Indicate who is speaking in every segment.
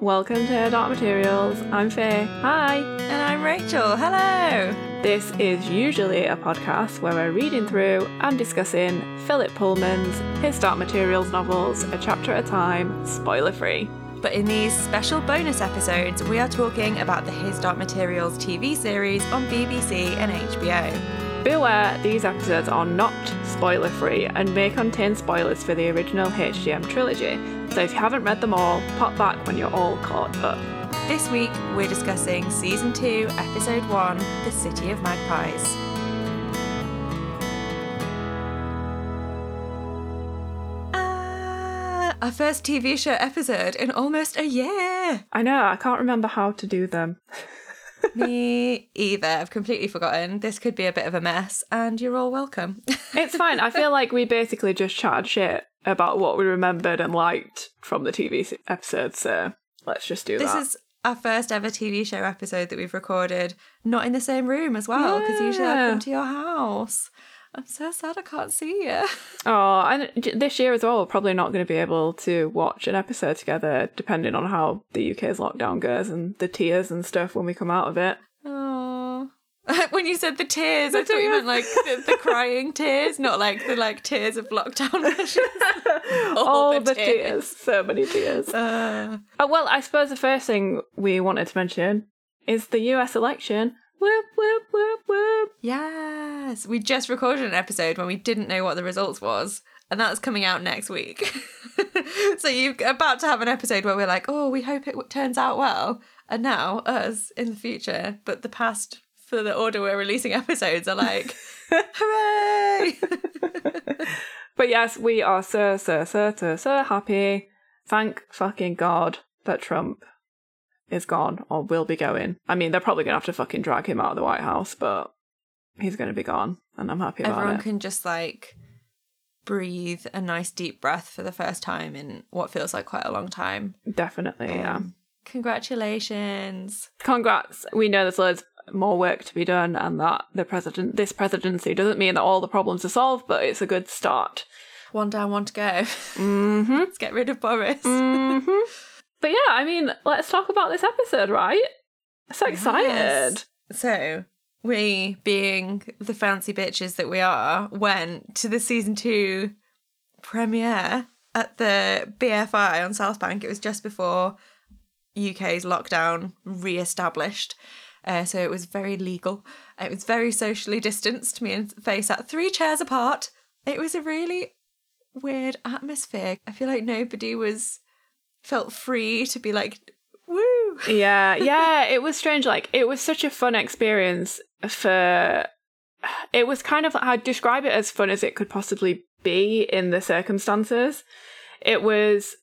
Speaker 1: welcome to Dark Materials. I'm Faye. Hi.
Speaker 2: And I'm Rachel. Hello.
Speaker 1: This is usually a podcast where we're reading through and discussing Philip Pullman's His Dark Materials novels, a chapter at a time, spoiler free.
Speaker 2: But in these special bonus episodes, we are talking about the His Dark Materials TV series on BBC and HBO.
Speaker 1: Beware, these episodes are not spoiler free and may contain spoilers for the original HDM trilogy, so if you haven't read them all, pop back when you're all caught up.
Speaker 2: This week, we're discussing Season 2, Episode 1 The City of Magpies. Ah, our first TV show episode in almost a year.
Speaker 1: I know, I can't remember how to do them.
Speaker 2: Me either. I've completely forgotten. This could be a bit of a mess, and you're all welcome.
Speaker 1: it's fine. I feel like we basically just chatted shit about what we remembered and liked from the TV episode, so let's just do
Speaker 2: this
Speaker 1: that.
Speaker 2: This is our first ever TV show episode that we've recorded, not in the same room as well, because yeah. usually I come to your house. I'm so sad I can't see you.
Speaker 1: Oh, and this year as well, we're probably not going to be able to watch an episode together, depending on how the UK's lockdown goes and the tears and stuff when we come out of it.
Speaker 2: Oh. when you said the tears, the I thought you meant like the, the, crying tears, not like the like tears of lockdown.
Speaker 1: All, All the, the tears. tears. so many tears. Uh. Oh, well, I suppose the first thing we wanted to mention is the US election Whoop, whoop, whoop, whoop.
Speaker 2: Yes. We just recorded an episode when we didn't know what the results was. And that's coming out next week. so you're about to have an episode where we're like, oh, we hope it turns out well. And now us in the future, but the past for the order we're releasing episodes are like, hooray!
Speaker 1: but yes, we are so, so, so, so, so happy. Thank fucking God that Trump is gone or will be going. I mean, they're probably going to have to fucking drag him out of the White House, but he's going to be gone, and I'm happy about
Speaker 2: Everyone
Speaker 1: it.
Speaker 2: Everyone can just like breathe a nice deep breath for the first time in what feels like quite a long time.
Speaker 1: Definitely, um, yeah.
Speaker 2: Congratulations.
Speaker 1: Congrats. We know there's loads more work to be done and that the president this presidency doesn't mean that all the problems are solved, but it's a good start.
Speaker 2: One down, one to go.
Speaker 1: Mm-hmm.
Speaker 2: Let's get rid of Boris.
Speaker 1: Mm-hmm. But yeah, I mean, let's talk about this episode, right? So excited. Yes.
Speaker 2: So, we, being the fancy bitches that we are, went to the season two premiere at the BFI on South Bank. It was just before UK's lockdown re established. Uh, so it was very legal. It was very socially distanced. Me and Faye sat three chairs apart. It was a really weird atmosphere. I feel like nobody was felt free to be like, woo.
Speaker 1: Yeah, yeah, it was strange. Like, it was such a fun experience for. It was kind of, I'd describe it as fun as it could possibly be in the circumstances. It was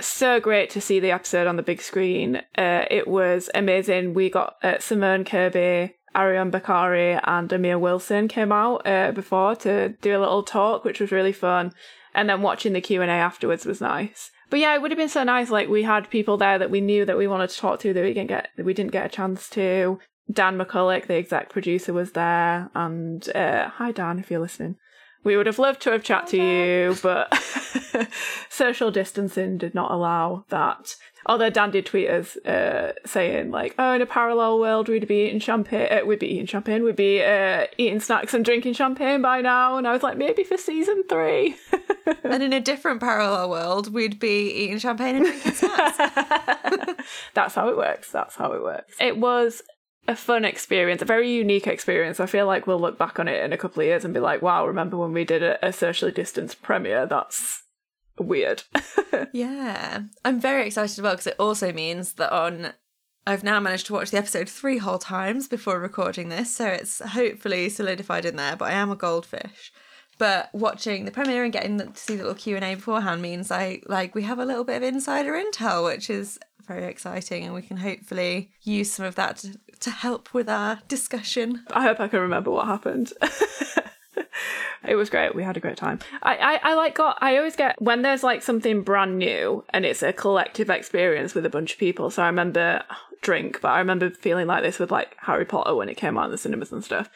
Speaker 1: so great to see the episode on the big screen. Uh, it was amazing. We got uh, Simone Kirby, Ariyon Bakare, and Amir Wilson came out uh, before to do a little talk, which was really fun. And then watching the Q and A afterwards was nice. But yeah, it would have been so nice. Like we had people there that we knew that we wanted to talk to that we didn't get we didn't get a chance to. Dan McCulloch, the exec producer, was there, and uh, hi Dan, if you're listening. We would have loved to have chat to you, but social distancing did not allow that. Although Dan did tweet us uh, saying like, "Oh, in a parallel world, we'd be eating champagne. Uh, we'd be eating champagne. We'd be uh, eating snacks and drinking champagne by now." And I was like, maybe for season three.
Speaker 2: and in a different parallel world, we'd be eating champagne and drinking snacks.
Speaker 1: That's how it works. That's how it works. It was a fun experience, a very unique experience. I feel like we'll look back on it in a couple of years and be like, "Wow, remember when we did a, a socially distanced premiere? That's weird.
Speaker 2: yeah. I'm very excited as well because it also means that on I've now managed to watch the episode three whole times before recording this, so it's hopefully solidified in there, but I am a goldfish. But watching the premiere and getting to see the little Q and A beforehand means I like we have a little bit of insider intel, which is very exciting, and we can hopefully use some of that to, to help with our discussion.
Speaker 1: I hope I can remember what happened. it was great. We had a great time. I, I, I like got I always get when there's like something brand new and it's a collective experience with a bunch of people. So I remember oh, drink, but I remember feeling like this with like Harry Potter when it came out in the cinemas and stuff.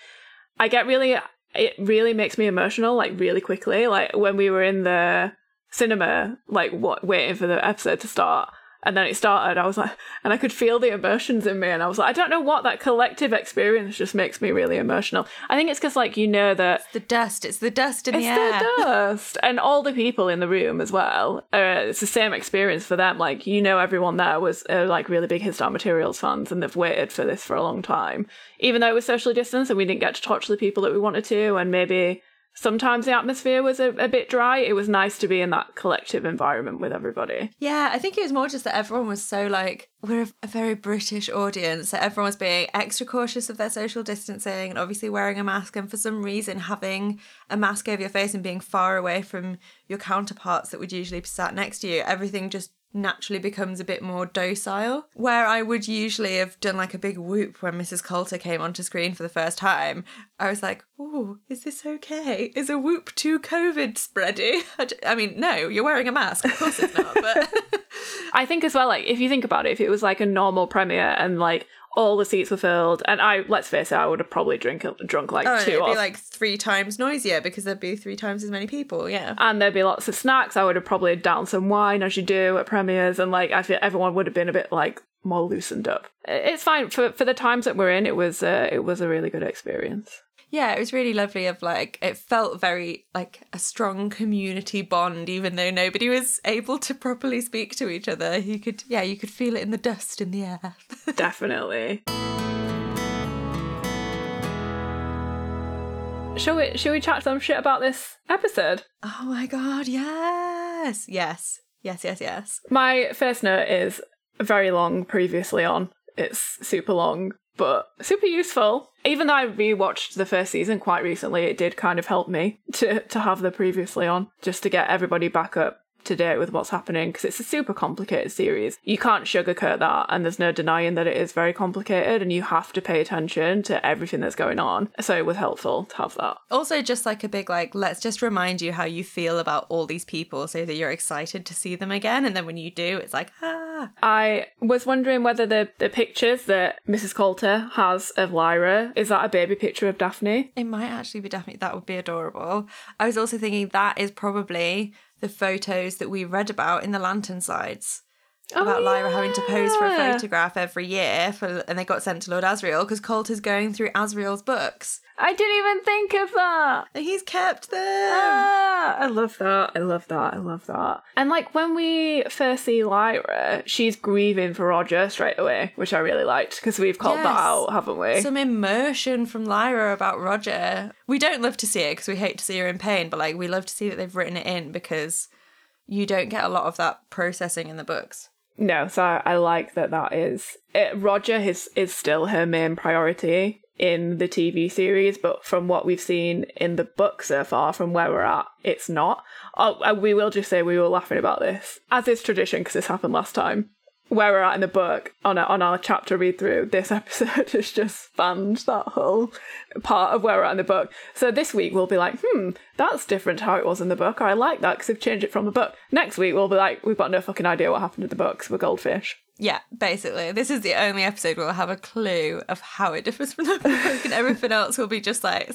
Speaker 1: I get really it really makes me emotional like really quickly. Like when we were in the cinema, like what waiting for the episode to start. And then it started. I was like, and I could feel the emotions in me. And I was like, I don't know what that collective experience just makes me really emotional. I think it's because, like, you know that
Speaker 2: The dust. It's the dust in the air.
Speaker 1: the dust, and all the people in the room as well. Uh, it's the same experience for them. Like you know, everyone there was uh, like really big His Dark Materials fans, and they've waited for this for a long time. Even though it was socially distanced, and we didn't get to touch the people that we wanted to, and maybe sometimes the atmosphere was a, a bit dry. It was nice to be in that collective environment with everybody.
Speaker 2: Yeah, I think it was more just that everyone was so like, we're a, a very British audience. So everyone was being extra cautious of their social distancing and obviously wearing a mask. And for some reason, having a mask over your face and being far away from your counterparts that would usually be sat next to you, everything just naturally becomes a bit more docile. Where I would usually have done like a big whoop when Mrs. Coulter came onto screen for the first time, I was like, oh, is this okay? Is a whoop too COVID spready? I, mean, no, you're wearing a mask. Of course it's not, but.
Speaker 1: I think as well, like if you think about it, if it was like a normal premiere and like all the seats were filled, and I let's face it, I would have probably drink drunk like
Speaker 2: Oh,
Speaker 1: two
Speaker 2: it'd
Speaker 1: or
Speaker 2: be like three times noisier because there'd be three times as many people. Yeah.
Speaker 1: and there'd be lots of snacks. I would have probably down some wine as you do at premieres, and like I feel everyone would have been a bit like more loosened up. It's fine for for the times that we're in. It was uh, it was a really good experience.
Speaker 2: Yeah, it was really lovely of like it felt very like a strong community bond even though nobody was able to properly speak to each other. You could yeah, you could feel it in the dust in the air.
Speaker 1: Definitely. Shall we shall we chat some shit about this episode?
Speaker 2: oh my god, yes. Yes. Yes, yes, yes.
Speaker 1: My first note is very long previously on. It's super long, but super useful. Even though I rewatched the first season quite recently, it did kind of help me to, to have the previously on, just to get everybody back up to date with what's happening, because it's a super complicated series. You can't sugarcoat that, and there's no denying that it is very complicated, and you have to pay attention to everything that's going on. So it was helpful to have that.
Speaker 2: Also just like a big like let's just remind you how you feel about all these people so that you're excited to see them again and then when you do it's like ah
Speaker 1: I was wondering whether the, the pictures that Mrs. Coulter has of Lyra is that a baby picture of Dafne?
Speaker 2: It might actually be definitely that would be adorable. I was also thinking that is probably the photos that we read about in the lantern slides. About Lyra having to pose for a photograph every year for and they got sent to Lord Asriel because Coulter's going through Asriel's books.
Speaker 1: I didn't even think of that.
Speaker 2: And he's kept them.
Speaker 1: Ah, I love that. I love that. I love that. And like when we first see Lyra, she's grieving for Roger straight away, which I really liked because we've called that out, haven't we?
Speaker 2: Some immersion from Lyra about Roger. We don't love to see it because we hate to see her in pain, but like we love to see that they've written it in because you don't get a lot of that processing in the books.
Speaker 1: No, so I, I like that that is it, Roger is is still her main priority in the TV series, but from what we've seen in the book so far, from where we're at, it's not. Oh, uh, we will just say we were laughing about this, as is tradition, because this happened last time. Where we're at in the book on a, on our chapter read through, this episode has just spanned that whole part of where we're at in the book. So this week we'll be like, hmm, that's different to how it was in the book. I like that because they've changed it from the book. Next week we'll be like, we've got no fucking idea what happened in the books. We're goldfish.
Speaker 2: Yeah, basically. This is the only episode where we'll have a clue of how it differs from the book, and everything else will be just like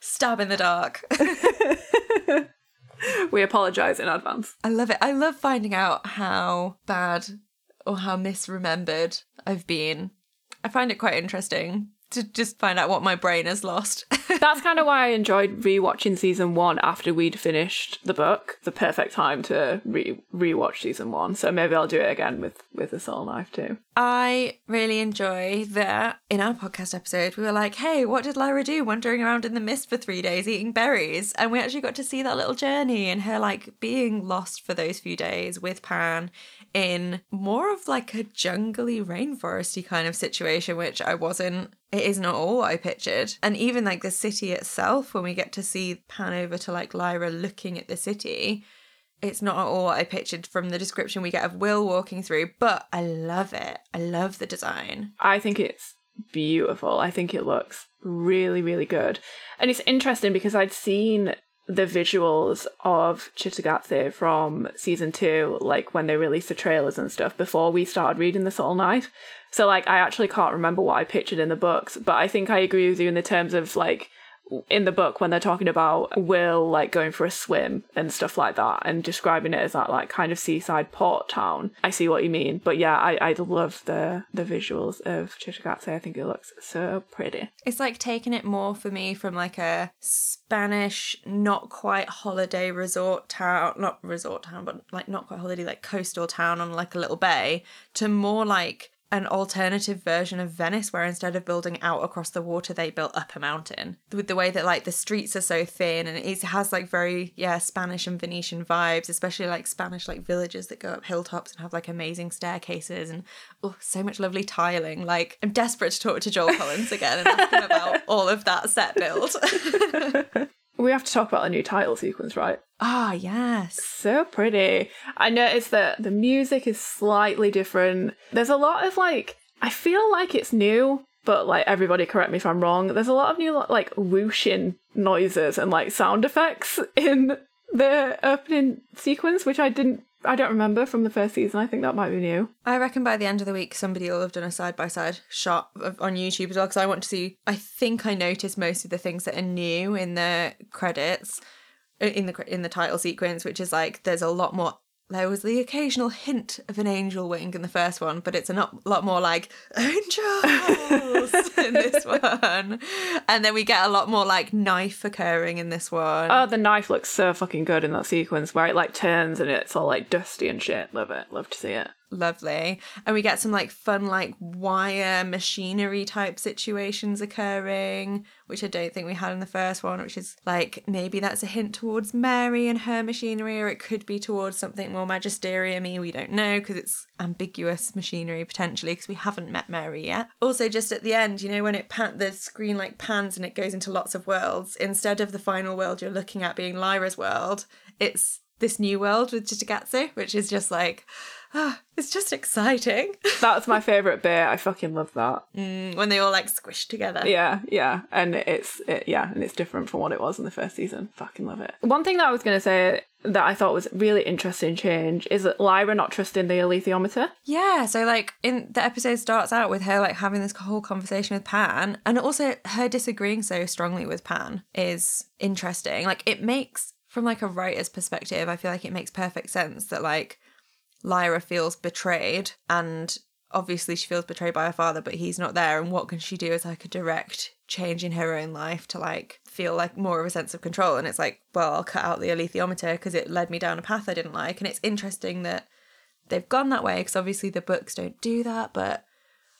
Speaker 2: stab in the dark.
Speaker 1: We apologise in advance.
Speaker 2: I love it. I love finding out how bad or how misremembered I've been. I find it quite interesting to just find out what my brain has lost.
Speaker 1: That's kind of why I enjoyed rewatching season one after we'd finished the book. The perfect time to re rewatch season one. So maybe I'll do it again with with the Subtle Knife too.
Speaker 2: I really enjoy that in our podcast episode, we were like, hey, what did Lyra do wandering around in the mist for three days eating berries? And we actually got to see that little journey and her like being lost for those few days with Pan in more of like a jungly rainforesty kind of situation, which I wasn't, it is not all I pictured. And even like the city itself, when we get to see Pan over to like Lyra looking at the city, it's not at all what I pictured from the description we get of Will walking through, but I love it. I love the design.
Speaker 1: I think it's beautiful. I think it looks really, really good. And it's interesting because I'd seen the visuals of Cittàgazze from season two, like when they released the trailers and stuff before we started reading this all night. So like I actually can't remember what I pictured in the books, but I think I agree with you in the terms of like in the book when they're talking about Will like going for a swim and stuff like that and describing it as that like kind of seaside port town. I see what you mean. But yeah, I, I love the the visuals of Cittàgazze. I think it looks so pretty.
Speaker 2: It's like taking it more for me from like a Spanish, not quite holiday resort town, not resort town, but like not quite holiday, like coastal town on like a little bay to more like an alternative version of Venice where instead of building out across the water they built up a mountain. With the way that like the streets are so thin and it has like very yeah Spanish and Venetian vibes especially like Spanish like villages that go up hilltops and have like amazing staircases and oh so much lovely tiling. Like I'm desperate to talk to Joel Collins again and ask him about all of that set build
Speaker 1: We have to talk about the new title sequence, right?
Speaker 2: Ah, yes.
Speaker 1: So pretty. I noticed that the music is slightly different. There's a lot of like, I feel like it's new, but like everybody correct me if I'm wrong. There's a lot of new like whooshing noises and like sound effects in the opening sequence, which I didn't I don't remember from the first season. I think that might be new.
Speaker 2: I reckon by the end of the week, somebody will have done a side by side shot of, on YouTube as well. Because I want to see. I think I noticed most of the things that are new in the credits, uh, in the in the title sequence, which is like there's a lot more there was the occasional hint of an angel wing in the first one, but it's a not, lot more like angels in this one. And then we get a lot more like knife occurring in this one.
Speaker 1: Oh, the knife looks so fucking good in that sequence where it like turns and it's all like dusty and shit. Love it. Love to see it
Speaker 2: lovely. And we get some like fun like wire machinery type situations occurring which i don't think we had in the first one which is like maybe that's a hint towards mary and her machinery or it could be towards something more magisterium we don't know because it's ambiguous machinery potentially because we haven't met mary yet. Also just at the end you know when it pan the screen like pans and it goes into lots of worlds instead of the final world you're looking at being lyra's world it's this new world with Cittàgazze, which is just like oh, it's just exciting.
Speaker 1: That's my favorite bit. I fucking love that.
Speaker 2: Mm, when they all like squish together.
Speaker 1: Yeah, yeah, and it's it, yeah, and it's different from what it was in the first season. Fucking love it. One thing that I was gonna say that I thought was really interesting change is that Lyra not trusting the alethiometer.
Speaker 2: Yeah, so like in the episode starts out with her like having this whole conversation with Pan, and also her disagreeing so strongly with Pan is interesting. Like it makes from like a writer's perspective, I feel like it makes perfect sense that like Lyra feels betrayed and obviously she feels betrayed by her father but he's not there and what can she do as like a direct change in her own life to like feel like more of a sense of control and it's like well I'll cut out the alethiometer because it led me down a path I didn't like and it's interesting that they've gone that way because obviously the books don't do that but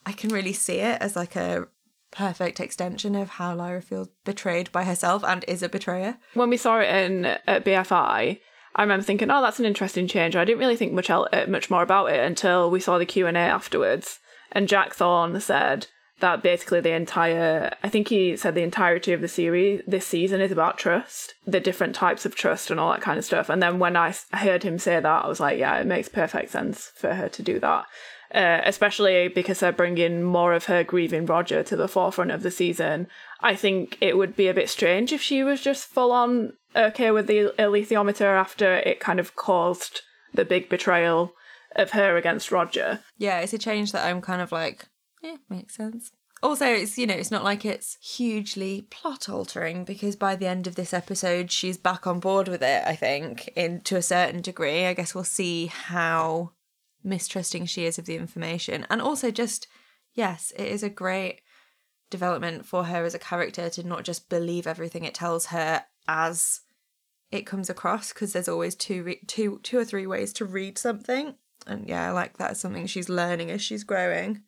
Speaker 2: I can really see it as like a perfect extension of how Lyra feels betrayed by herself and is a betrayer.
Speaker 1: When we saw it in at BFI, I remember thinking, "Oh, that's an interesting change." I didn't really think much el- uh, much more about it until we saw the Q and A afterwards, and Jack Thorne said that basically the entire I think he said the entirety of the series this season is about trust, the different types of trust and all that kind of stuff. And then when I heard him say that, I was like, yeah, it makes perfect sense for her to do that. Uh, especially because they're bringing more of her grieving Roger to the forefront of the season. I think it would be a bit strange if she was just full on okay with the alethiometer after it kind of caused the big betrayal of her against Roger.
Speaker 2: Yeah, it's a change that I'm kind of like, yeah, makes sense. Also, it's you know, it's not like it's hugely plot altering because by the end of this episode, she's back on board with it. I think, in to a certain degree. I guess we'll see how mistrusting she is of the information, and also just yes, it is a great development for her as a character to not just believe everything it tells her as it comes across because there's always two, re- two, two or three ways to read something. And yeah, like that. It's something she's learning as she's growing.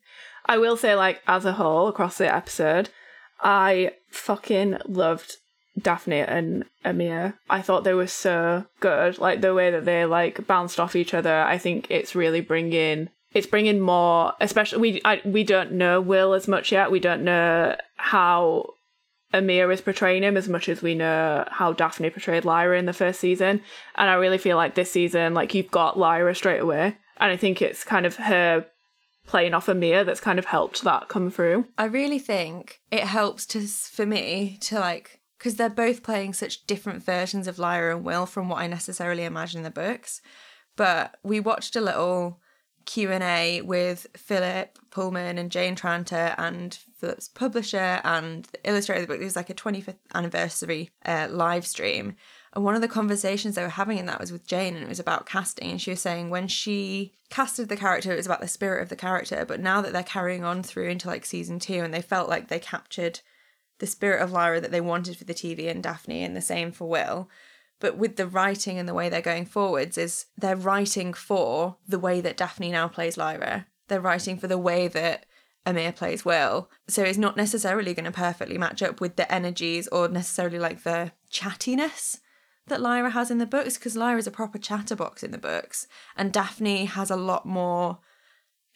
Speaker 1: I will say, like, as a whole, across the episode, I fucking loved Dafne and Amir. I thought they were so good. Like, the way that they, like, bounced off each other, I think it's really bringing it's bringing more especially we I, we don't know will as much yet we don't know how Amir is portraying him as much as we know how Dafne portrayed Lyra in the first season. And I really feel like this season, like you've got Lyra straight away. And I think it's kind of her playing off Amir that's kind of helped that come through.
Speaker 2: I really think it helps to for me to like because they're both playing such different versions of Lyra and Will from what I necessarily imagine in the books. But we watched a little Q&A with Philip Pullman and Jane Tranter and Philip's publisher and the illustrator of the book. It was like a 25th anniversary uh, live stream. And one of the conversations they were having in that was with Jane, and it was about casting. And she was saying when she casted the character, it was about the spirit of the character. But now that they're carrying on through into like season two, and they felt like they captured the spirit of Lyra that they wanted for the TV and Dafne, and the same for Will. But with the writing and the way they're going forwards, is they're writing for the way that Dafne now plays Lyra. They're writing for the way that Amir plays Will. So it's not necessarily going to perfectly match up with the energies or necessarily like the chattiness that Lyra has in the books because Lyra's a proper chatterbox in the books and Dafne has a lot more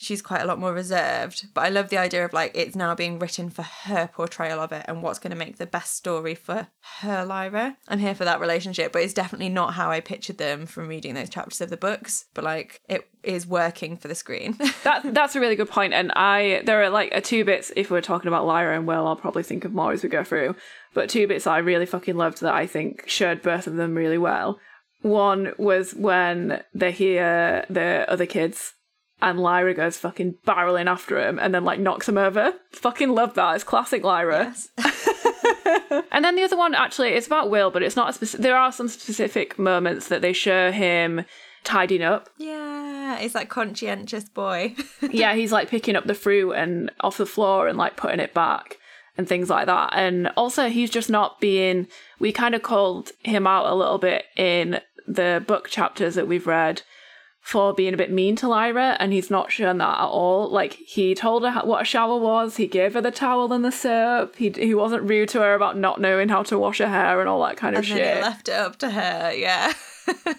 Speaker 2: she's quite a lot more reserved. But I love the idea of like it's now being written for her portrayal of it and what's going to make the best story for her Lyra. I'm here for that relationship, but it's definitely not how I pictured them from reading those chapters of the books. But like it is working for the screen.
Speaker 1: that that's a really good point. And I there are like a two bits if we're talking about Lyra and Will, I'll probably think of more as we go through. But two bits I really fucking loved that I think shared both of them really well. One was when they hear the other kids and Lyra goes fucking barreling after him and then like knocks him over. Fucking love that. It's classic Lyra.
Speaker 2: Yes.
Speaker 1: and then the other one actually it's about Will, but it's not a specific. There are some specific moments that they show him tidying up.
Speaker 2: yeah, it's that conscientious boy.
Speaker 1: yeah, he's like picking up the fruit and off the floor and like putting it back and things like that. And also, he's just not being. We kind of called him out a little bit in the book chapters that we've read for being a bit mean to Lyra, and he's not shown that at all. Like he told her what a shower was, he gave her the towel and the soap. He he wasn't rude to her about not knowing how to wash her hair and all that kind of
Speaker 2: and
Speaker 1: shit.
Speaker 2: then he left it up to her. Yeah.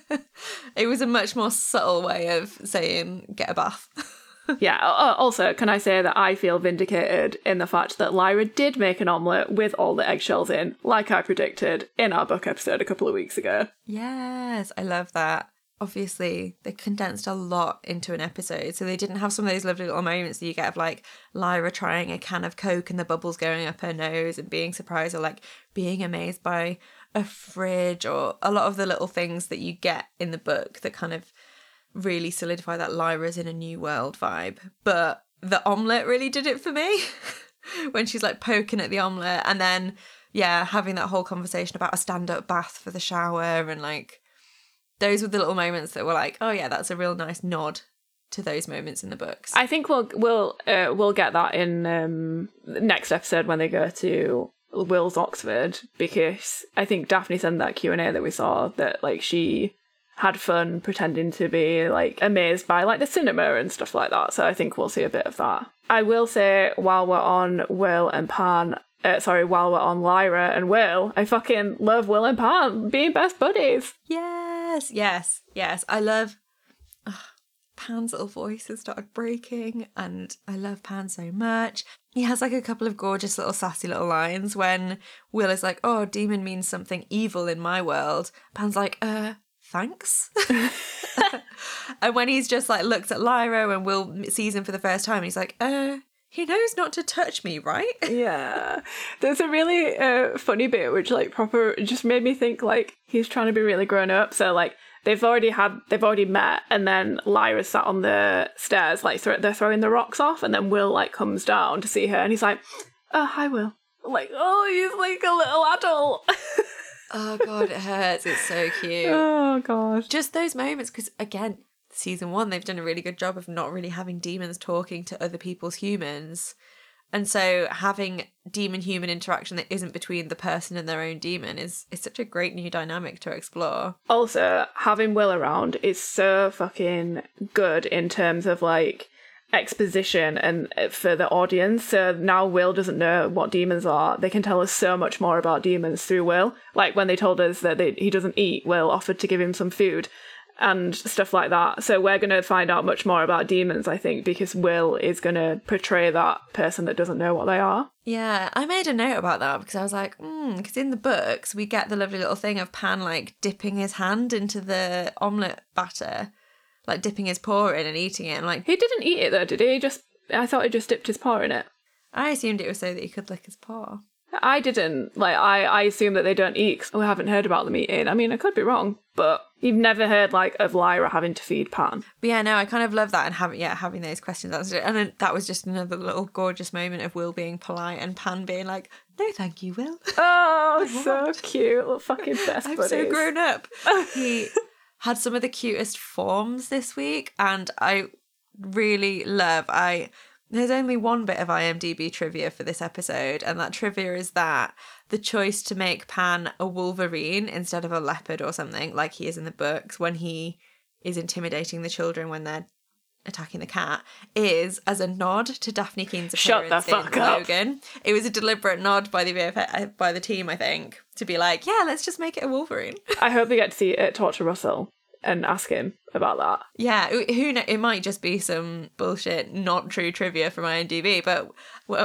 Speaker 2: it was a much more subtle way of saying get a bath.
Speaker 1: Yeah. Also, can I say that I feel vindicated in the fact that Lyra did make an omelette with all the eggshells in, like I predicted in our book episode a couple of weeks ago.
Speaker 2: Yes, I love that. Obviously, they condensed a lot into an episode, so they didn't have some of those lovely little moments that you get of like Lyra trying a can of Coke and the bubbles going up her nose and being surprised or like being amazed by a fridge or a lot of the little things that you get in the book that kind of really solidify that Lyra's in a new world vibe. But the omelette really did it for me when she's like poking at the omelette and then, yeah, having that whole conversation about a stand up bath for the shower and like those were the little moments that were like, oh yeah, that's a real nice nod to those moments in the books.
Speaker 1: I think we'll we'll uh, we'll get that in um, next episode when they go to Will's Oxford because I think Dafne in that Q and A that we saw that like she had fun pretending to be like amazed by like the cinema and stuff like that. So I think we'll see a bit of that. I will say while we're on Will and Pan, uh, sorry, while we're on Lyra and Will, I fucking love Will and Pan being best buddies.
Speaker 2: Yes, yes, yes. I love Ugh, Pan's little voice has started breaking, and I love Pan so much. He has like a couple of gorgeous little sassy little lines when Will is like, "Oh, demon means something evil in my world." Pan's like, "Uh." Thanks. and when he's just like looked at Lyra and Will sees him for the first time, he's like, uh, he knows not to touch me, right?
Speaker 1: Yeah, there's a really uh, funny bit which like proper just made me think like he's trying to be really grown up. So like they've already had they've already met, and then Lyra sat on the stairs like thro- they're throwing the rocks off, and then Will like comes down to see her, and he's like, "Oh hi, Will." Like oh, he's like a little adult.
Speaker 2: oh god, it hurts. It's so cute.
Speaker 1: oh god.
Speaker 2: Just those moments, because again, season one, they've done a really good job of not really having demons talking to other people's humans. And so having demon human interaction that isn't between the person and their own demon is is such a great new dynamic to explore.
Speaker 1: Also, having Will around is so fucking good in terms of like exposition and uh, for the audience. So now Will doesn't know what demons are. They can tell us so much more about demons through Will. Like when they told us that they, he doesn't eat, Will offered to give him some food and stuff like that. So we're going to find out much more about demons, I think, because Will is going to portray that person that doesn't know what they are.
Speaker 2: Yeah, I made a note about that because I was like, hmm, because in the books we get the lovely little thing of Pan like dipping his hand into the omelette batter, like dipping his paw in and eating it. And like,
Speaker 1: He didn't eat it though, did he? He just I thought he just dipped his paw in it.
Speaker 2: I assumed it was so that he could lick his paw.
Speaker 1: I didn't. Like, I, I assume that they don't eat 'cause I haven't heard about them eating. I mean, I could be wrong, but you've never heard, like, of Lyra having to feed Pan.
Speaker 2: But yeah, no, I kind of love that and having yeah having those questions answered. And then that was just another little gorgeous moment of Will being polite and Pan being like, "No, thank you, Will.
Speaker 1: Oh, so cute. Little fucking best
Speaker 2: I'm
Speaker 1: buddies.
Speaker 2: so grown up." he had some of the cutest forms this week, and I really love. I there's only one bit of IMDb trivia for this episode, and that trivia is that the choice to make Pan a Wolverine instead of a leopard or something like he is in the books when he is intimidating the children when they're attacking the cat is as a nod to Dafne Keen's
Speaker 1: Shut
Speaker 2: appearance in
Speaker 1: up.
Speaker 2: Logan. It was a deliberate nod by the by the team, I think, to be like, yeah, let's just make it a Wolverine.
Speaker 1: I hope they get to see it talk to Russell and ask him about that.
Speaker 2: yeah, who kn- it might just be some bullshit, not true trivia from IMDb, but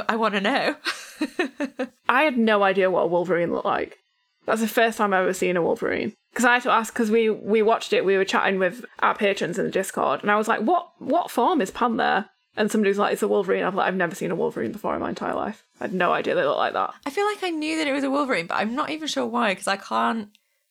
Speaker 2: I want to know.
Speaker 1: I had no idea what a Wolverine looked like. That's the first time I've ever seen a Wolverine. Because I had to ask, because we, we watched it, we were chatting with our patrons in the Discord, and I was like, what what form is Pan there? And somebody was like, it's a Wolverine. I was like, I've never seen a Wolverine before in my entire life. I had no idea they looked like that.
Speaker 2: I feel like I knew that it was a Wolverine, but I'm not even sure why because I can't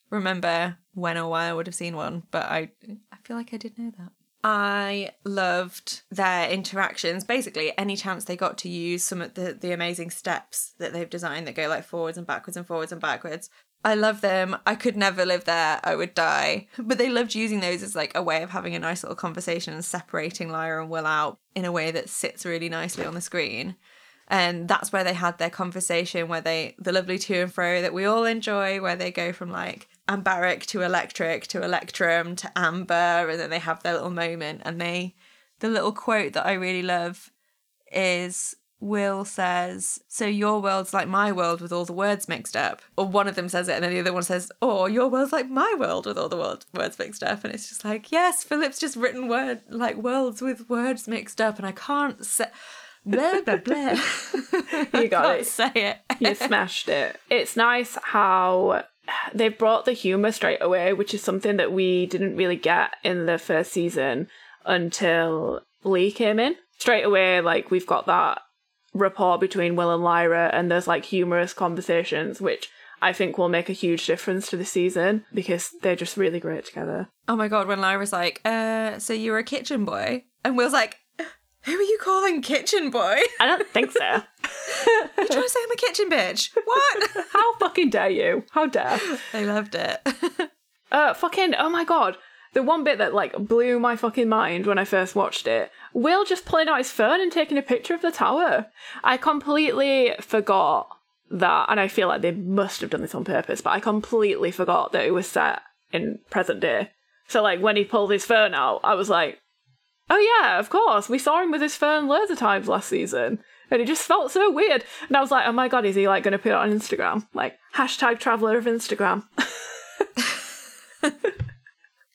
Speaker 2: remember when or why I would have seen one. But I, I feel like I did know that. I loved their interactions. Basically, any chance they got to use some of the the amazing steps that they've designed that go like forwards and backwards and forwards and backwards. I love them. I could never live there. I would die. But they loved using those as like a way of having a nice little conversation and separating Lyra and Will out in a way that sits really nicely on the screen and that's where they had their conversation where they the lovely to and fro that we all enjoy where they go from like ambaric to electric to electrum to amber and then they have their little moment and they the little quote that i really love is will says so your world's like my world with all the words mixed up or one of them says it and then the other one says oh your world's like my world with all the word, words mixed up and it's just like yes philip's just written word like worlds with words mixed up and i can't say blah blah blah.
Speaker 1: You got it.
Speaker 2: say it.
Speaker 1: You smashed it. It's nice how they've brought the humor straight away, which is something that we didn't really get in the first season until Lee came in. Straight away, like we've got that rapport between Will and Lyra, and there's like humorous conversations, which I think will make a huge difference to the season because they're just really great together.
Speaker 2: Oh my god, when Lyra's like, uh, so you're a kitchen boy? And Will's like, who are you calling kitchen boy?
Speaker 1: I don't think so.
Speaker 2: you trying to say I'm a kitchen bitch? What?
Speaker 1: How fucking dare you? How dare?
Speaker 2: I loved it.
Speaker 1: Uh, fucking, oh my god. The one bit that like blew my fucking mind when I first watched it, Will just pulling out his phone and taking a picture of the tower. I completely forgot that, and I feel like they must have done this on purpose, but I completely forgot that it was set in present day. So like when he pulled his phone out, I was like, oh yeah, of course, we saw him with his phone loads of times last season. And it just felt so weird. And I was like, oh my god, is he like going to put it on Instagram? Like, hashtag traveler of Instagram.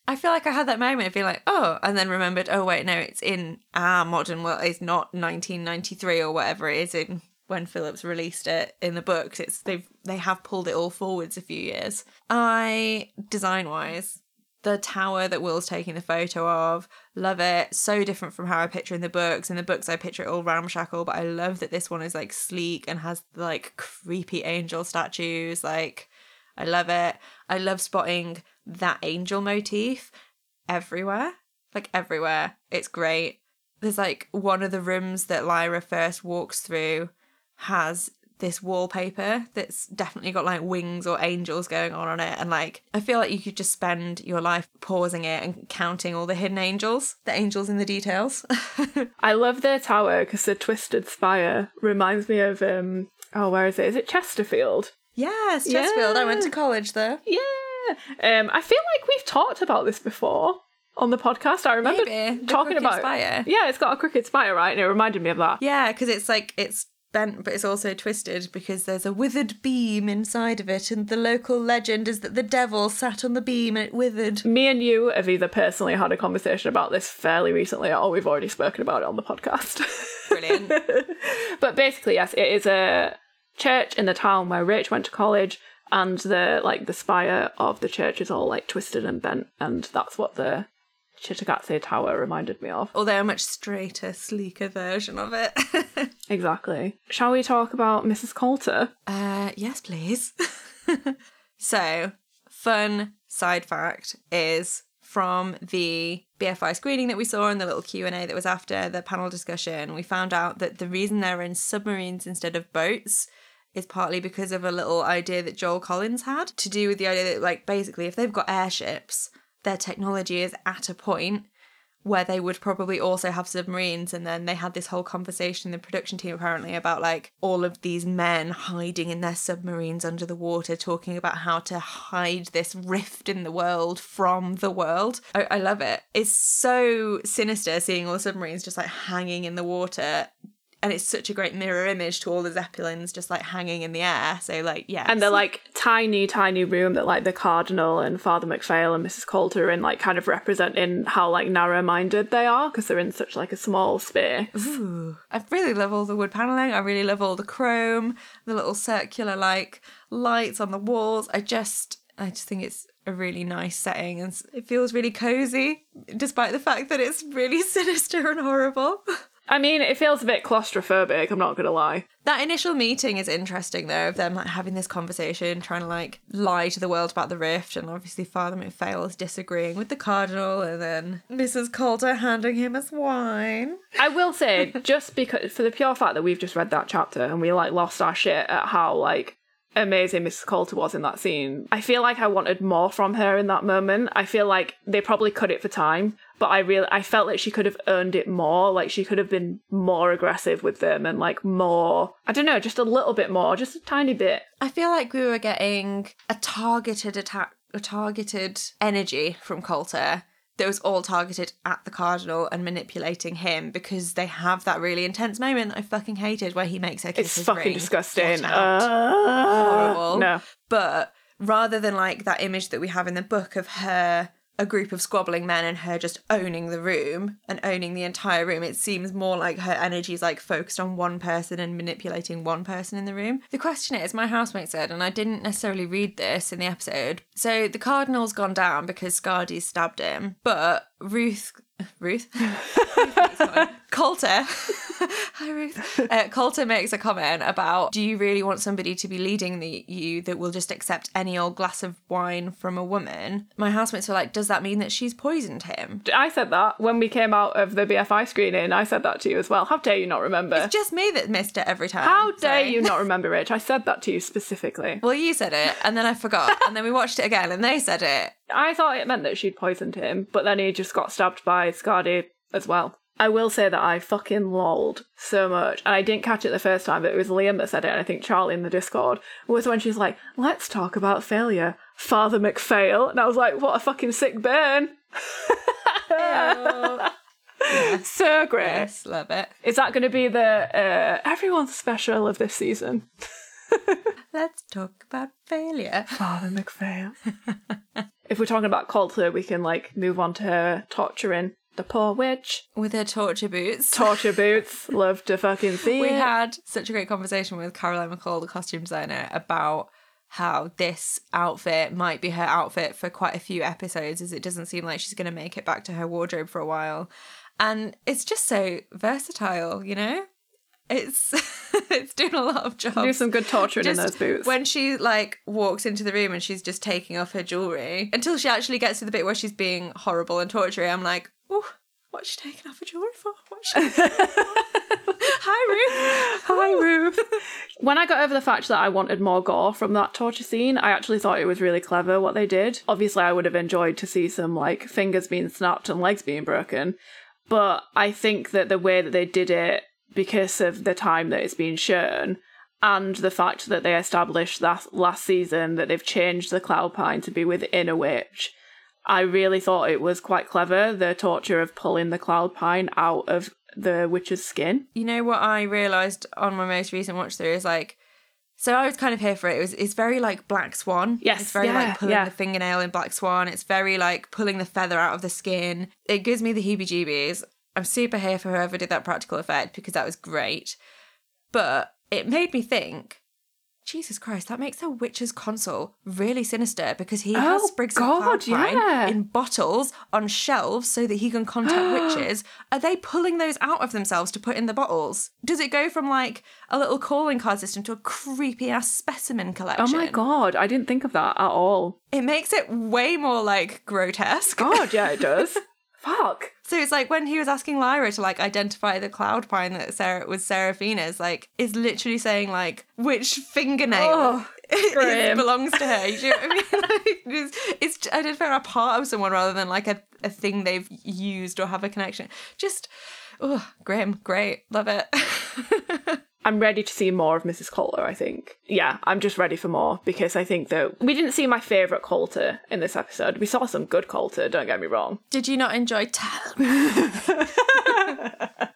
Speaker 2: I feel like I had that moment of being like, oh, and then remembered, oh wait, no, it's in our modern world. It's not 1993 or whatever it is in when Philip's released it in the books. It's they've they have pulled it all forwards a few years. I design wise, the tower that Will's taking the photo of, love it. So different from how I picture in the books. In the books, I picture it all ramshackle, but I love that this one is like sleek and has like creepy angel statues. Like, I love it. I love spotting that angel motif everywhere. Like everywhere. It's great. There's like one of the rooms that Lyra first walks through has this wallpaper that's definitely got like wings or angels going on on it and like I feel like you could just spend your life pausing it and counting all the hidden angels, the angels in the details.
Speaker 1: I love their tower because the twisted spire reminds me of um oh where is it? Is it Chesterfield?
Speaker 2: yes, Chesterfield. I went to college there.
Speaker 1: Yeah. Um I feel like we've talked about this before on the podcast. I remember
Speaker 2: Maybe.
Speaker 1: Talking about
Speaker 2: spire.
Speaker 1: Yeah, it's got a crooked spire, right? And it reminded me of that.
Speaker 2: Yeah, because it's like it's bent, but it's also twisted because there's a withered beam inside of it, and the local legend is that the devil sat on the beam and it withered.
Speaker 1: Me and you have either personally had a conversation about this fairly recently or we've already spoken about it on the podcast.
Speaker 2: Brilliant.
Speaker 1: but basically, yes, it is a church in the town where Rich went to college, and the like the spire of the church is all like twisted and bent, and that's what the Cittàgazze Tower reminded me of.
Speaker 2: Although a much straighter, sleeker version of it.
Speaker 1: Exactly. Shall we talk about Mrs. Coulter?
Speaker 2: Uh, yes, please. so, fun side fact is from the BFI screening that we saw and the little Q&A that was after the panel discussion, we found out that the reason they're in submarines instead of boats is partly because of a little idea that Joel Collins had to do with the idea that like basically if they've got airships, their technology is at a point where they would probably also have submarines and then they had this whole conversation the production team apparently about like all of these men hiding in their submarines under the water talking about how to hide this rift in the world from the world. I, I love it. It's so sinister seeing all the submarines just like hanging in the water and it's such a great mirror image to all the zeppelins just like hanging in the air so like yeah
Speaker 1: And they're like tiny, tiny room that like the Cardinal and Father McPhail and Mrs. Coulter are in like kind of representing how like narrow minded they are because they're in such like a small space.
Speaker 2: Ooh. I really love all the wood paneling. I really love all the chrome, the little circular like lights on the walls. I just I just think it's a really nice setting and it feels really cozy despite the fact that it's really sinister and horrible.
Speaker 1: I mean, it feels a bit claustrophobic, I'm not gonna lie.
Speaker 2: That initial meeting is interesting though, of them like having this conversation, trying to like lie to the world about the rift, and obviously Father McPhail is disagreeing with the Cardinal, and then Mrs. Coulter handing him his wine.
Speaker 1: I will say, just because for the pure fact that we've just read that chapter and we like lost our shit at how like amazing Mrs. Coulter was in that scene, I feel like I wanted more from her in that moment. I feel like they probably cut it for time, but I really I felt like she could have earned it more. Like she could have been more aggressive with them and like more I don't know, just a little bit more, just a tiny bit.
Speaker 2: I feel like we were getting a targeted attack, a targeted energy from Coulter that was all targeted at the Cardinal and manipulating him because they have that really intense moment I fucking hated where he makes her kiss
Speaker 1: It's
Speaker 2: his
Speaker 1: fucking
Speaker 2: ring.
Speaker 1: disgusting. Uh,
Speaker 2: Horrible.
Speaker 1: No.
Speaker 2: But rather than like that image that we have in the book of her a group of squabbling men and her just owning the room and owning the entire room. It seems more like her energy is like focused on one person and manipulating one person in the room. The question is my housemate said and i didn't necessarily read this in the episode so the cardinal's gone down because Skadi stabbed him but ruth ruth Coulter. Hi, Ruth. Uh, Coulter makes a comment about Do you really want somebody to be leading the, you that will just accept any old glass of wine from a woman? My housemates were like, Does that mean that she's poisoned him?
Speaker 1: I said that when we came out of the BFI screening. I said that to you as well. How dare you not remember?
Speaker 2: It's just me that missed it every time.
Speaker 1: How dare
Speaker 2: so-
Speaker 1: you not remember, Rich? I said that to you specifically.
Speaker 2: Well, you said it, and then I forgot, and then we watched it again, and they said it.
Speaker 1: I thought it meant that she'd poisoned him, but then he just got stabbed by Skadi as well. I will say that I fucking lolled so much, and I didn't catch it the first time, but it was Liam that said it, and I think Charlie in the Discord, was when she's like, let's talk about failure, Father McPhail. And I was like, what a fucking sick burn. so great.
Speaker 2: Yes, love it.
Speaker 1: Is that going to be the uh, everyone's special of this season?
Speaker 2: Let's talk about failure.
Speaker 1: Father McPhail. if we're talking about Coulter, we can like move on to her torturing the poor witch.
Speaker 2: With her torture boots.
Speaker 1: Torture boots. Love to fucking see
Speaker 2: we
Speaker 1: it.
Speaker 2: had such a great conversation with Caroline McCall, the costume designer, about how this outfit might be her outfit for quite a few episodes, as it doesn't seem like she's going to make it back to her wardrobe for a while. And it's just so versatile, you know? It's it's doing a lot of jobs.
Speaker 1: Do some good torturing in those boots.
Speaker 2: When she like walks into the room and she's just taking off her jewelry until she actually gets to the bit where she's being horrible and torturing, I'm like, oh, what's she taking off her jewelry for? What's she? Hi, Ruth.
Speaker 1: Hi, Ruth. when I got over the fact that I wanted more gore from that torture scene, I actually thought it was really clever what they did. Obviously, I would have enjoyed to see some like fingers being snapped and legs being broken, but I think that the way that they did it, because of the time that it's been shown, and the fact that they established that last season that they've changed the Cloud Pine to be within a witch, I really thought it was quite clever, the torture of pulling the Cloud Pine out of the witch's skin.
Speaker 2: You know what I realised on my most recent watch through is like, so I was kind of here for it. It was it's very like Black Swan.
Speaker 1: Yes,
Speaker 2: it's very
Speaker 1: yeah,
Speaker 2: like pulling
Speaker 1: yeah.
Speaker 2: the fingernail in Black Swan. It's very like pulling the feather out of the skin. It gives me the heebie-jeebies. I'm super here for whoever did that practical effect because that was great. But it made me think, Jesus Christ, that makes the witches' consul really sinister because he
Speaker 1: Oh,
Speaker 2: has sprigs
Speaker 1: God,
Speaker 2: of cloud pine
Speaker 1: yeah.
Speaker 2: in bottles on shelves so that he can contact witches. Are they pulling those out of themselves to put in the bottles? Does it go from like a little calling card system to a creepy ass specimen collection?
Speaker 1: Oh my god, I didn't think of that at all.
Speaker 2: It makes it way more like grotesque.
Speaker 1: God, yeah, it does. Fuck.
Speaker 2: So it's like when he was asking Lyra to like identify the cloud pine that Sarah was Seraphina's, like is literally saying like which fingernail
Speaker 1: Oh, grim.
Speaker 2: belongs to her. You know what I mean? Like, it's, it's identifying a part of someone rather than like a, a thing they've used or have a connection. Just oh grim, great, love it.
Speaker 1: I'm ready to see more of Mrs. Coulter, I think. Yeah, I'm just ready for more because I think that we didn't see my favourite Coulter in this episode. We saw some good Coulter, don't get me wrong.
Speaker 2: Did you not enjoy Tell?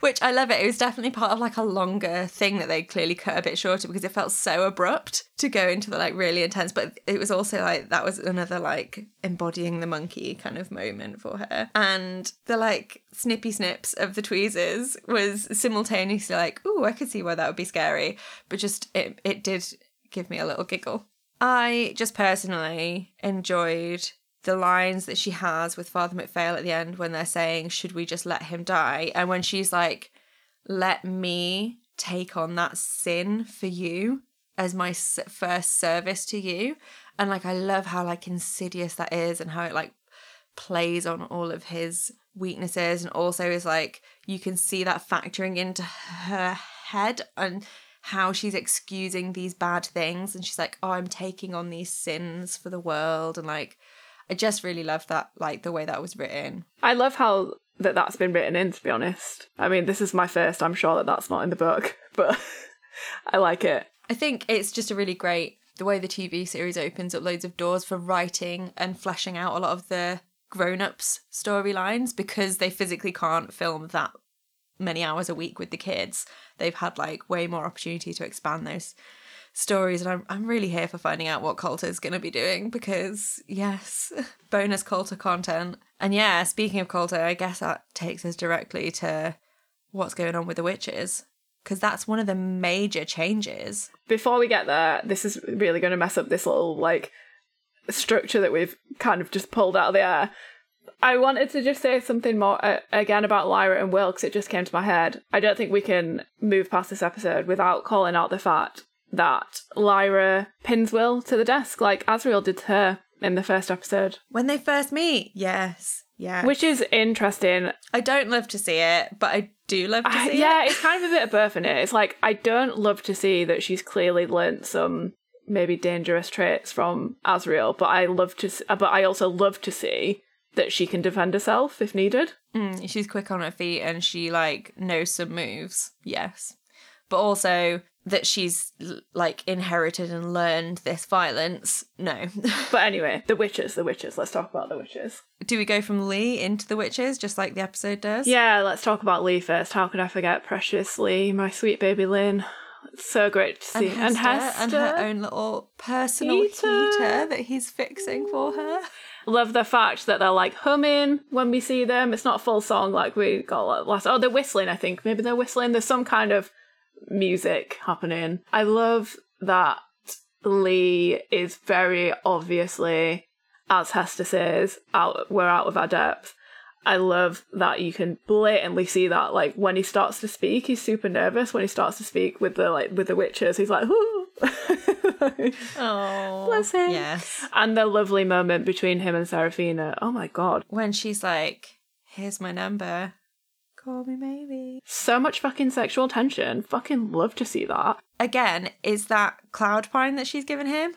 Speaker 2: Which I love it. It was definitely part of like a longer thing that they clearly cut a bit shorter because it felt so abrupt to go into the like really intense. But it was also like that was another like embodying the monkey kind of moment for her. And the like snippy snips of the tweezers was simultaneously like, ooh, I could see why that would be scary. But just it it did give me a little giggle. I just personally enjoyed the lines that she has with Father MacPhail at the end when they're saying, Should we just let him die? And when she's like, Let me take on that sin for you as my first service to you. And like, I love how like insidious that is and how it like plays on all of his weaknesses and also is like, you can see that factoring into her head and how she's excusing these bad things and she's like oh i'm taking on these sins for the world and like i just really love that like the way that was written
Speaker 1: I love how that that's been written in, to be honest. I mean, this is my first, I'm sure that that's not in the book, but I like it.
Speaker 2: i think it's just a really great the way the tv series opens up loads of doors for writing and fleshing out a lot of the grown-ups storylines because they physically can't film that many hours a week with the kids they've had like way more opportunity to expand those stories and I'm, I'm really here for finding out what Coulter is going to be doing because yes bonus Coulter content and yeah speaking of Coulter I guess that takes us directly to what's going on with the witches because that's one of the major changes
Speaker 1: Before we get there, this is really going to mess up this little, like, structure that we've kind of just pulled out of the air. I wanted to just say something more uh, again about Lyra and Will because it just came to my head. I don't think we can move past this episode without calling out the fact that Lyra pins Will to the desk like Asriel did to her in the first episode,
Speaker 2: when they first meet yes yeah
Speaker 1: which is interesting.
Speaker 2: I don't love to see it but I do love to
Speaker 1: I-
Speaker 2: see
Speaker 1: yeah,
Speaker 2: it
Speaker 1: it's kind of a bit of birth in it. It's like I don't love to see that she's clearly learnt some maybe dangerous traits from Asriel, but I love to. But I also love to see that she can defend herself if needed.
Speaker 2: Mm, she's quick on her feet and she like knows some moves. Yes. But also that she's like inherited and learned this violence. No.
Speaker 1: But anyway, the witches, the witches. Let's talk about the witches.
Speaker 2: Do we go from Lee into the witches just like the episode does?
Speaker 1: Yeah, let's talk about Lee first. How could I forget Precious Lee, my sweet baby Lynn? It's so great to see.
Speaker 2: And Hester, and her own little personal
Speaker 1: Heater.
Speaker 2: heater. that he's fixing for her.
Speaker 1: Love the fact that they're like humming when we see them. It's not a full song like we got last. Oh, they're whistling. I think maybe they're whistling. There's some kind of music happening. I love that Lee is very obviously, as Hester says, out. We're out of our depth. I love that you can blatantly see that. Like when he starts to speak, he's super nervous. When he starts to speak with the like with the witches, he's like,
Speaker 2: Oh.
Speaker 1: Bless him.
Speaker 2: Yes.
Speaker 1: and the lovely moment between him and Serafina. Oh my god.
Speaker 2: When she's like, here's my number. Call me maybe.
Speaker 1: So much fucking sexual tension. Fucking love to see that.
Speaker 2: again, is that cloud pine that she's given him?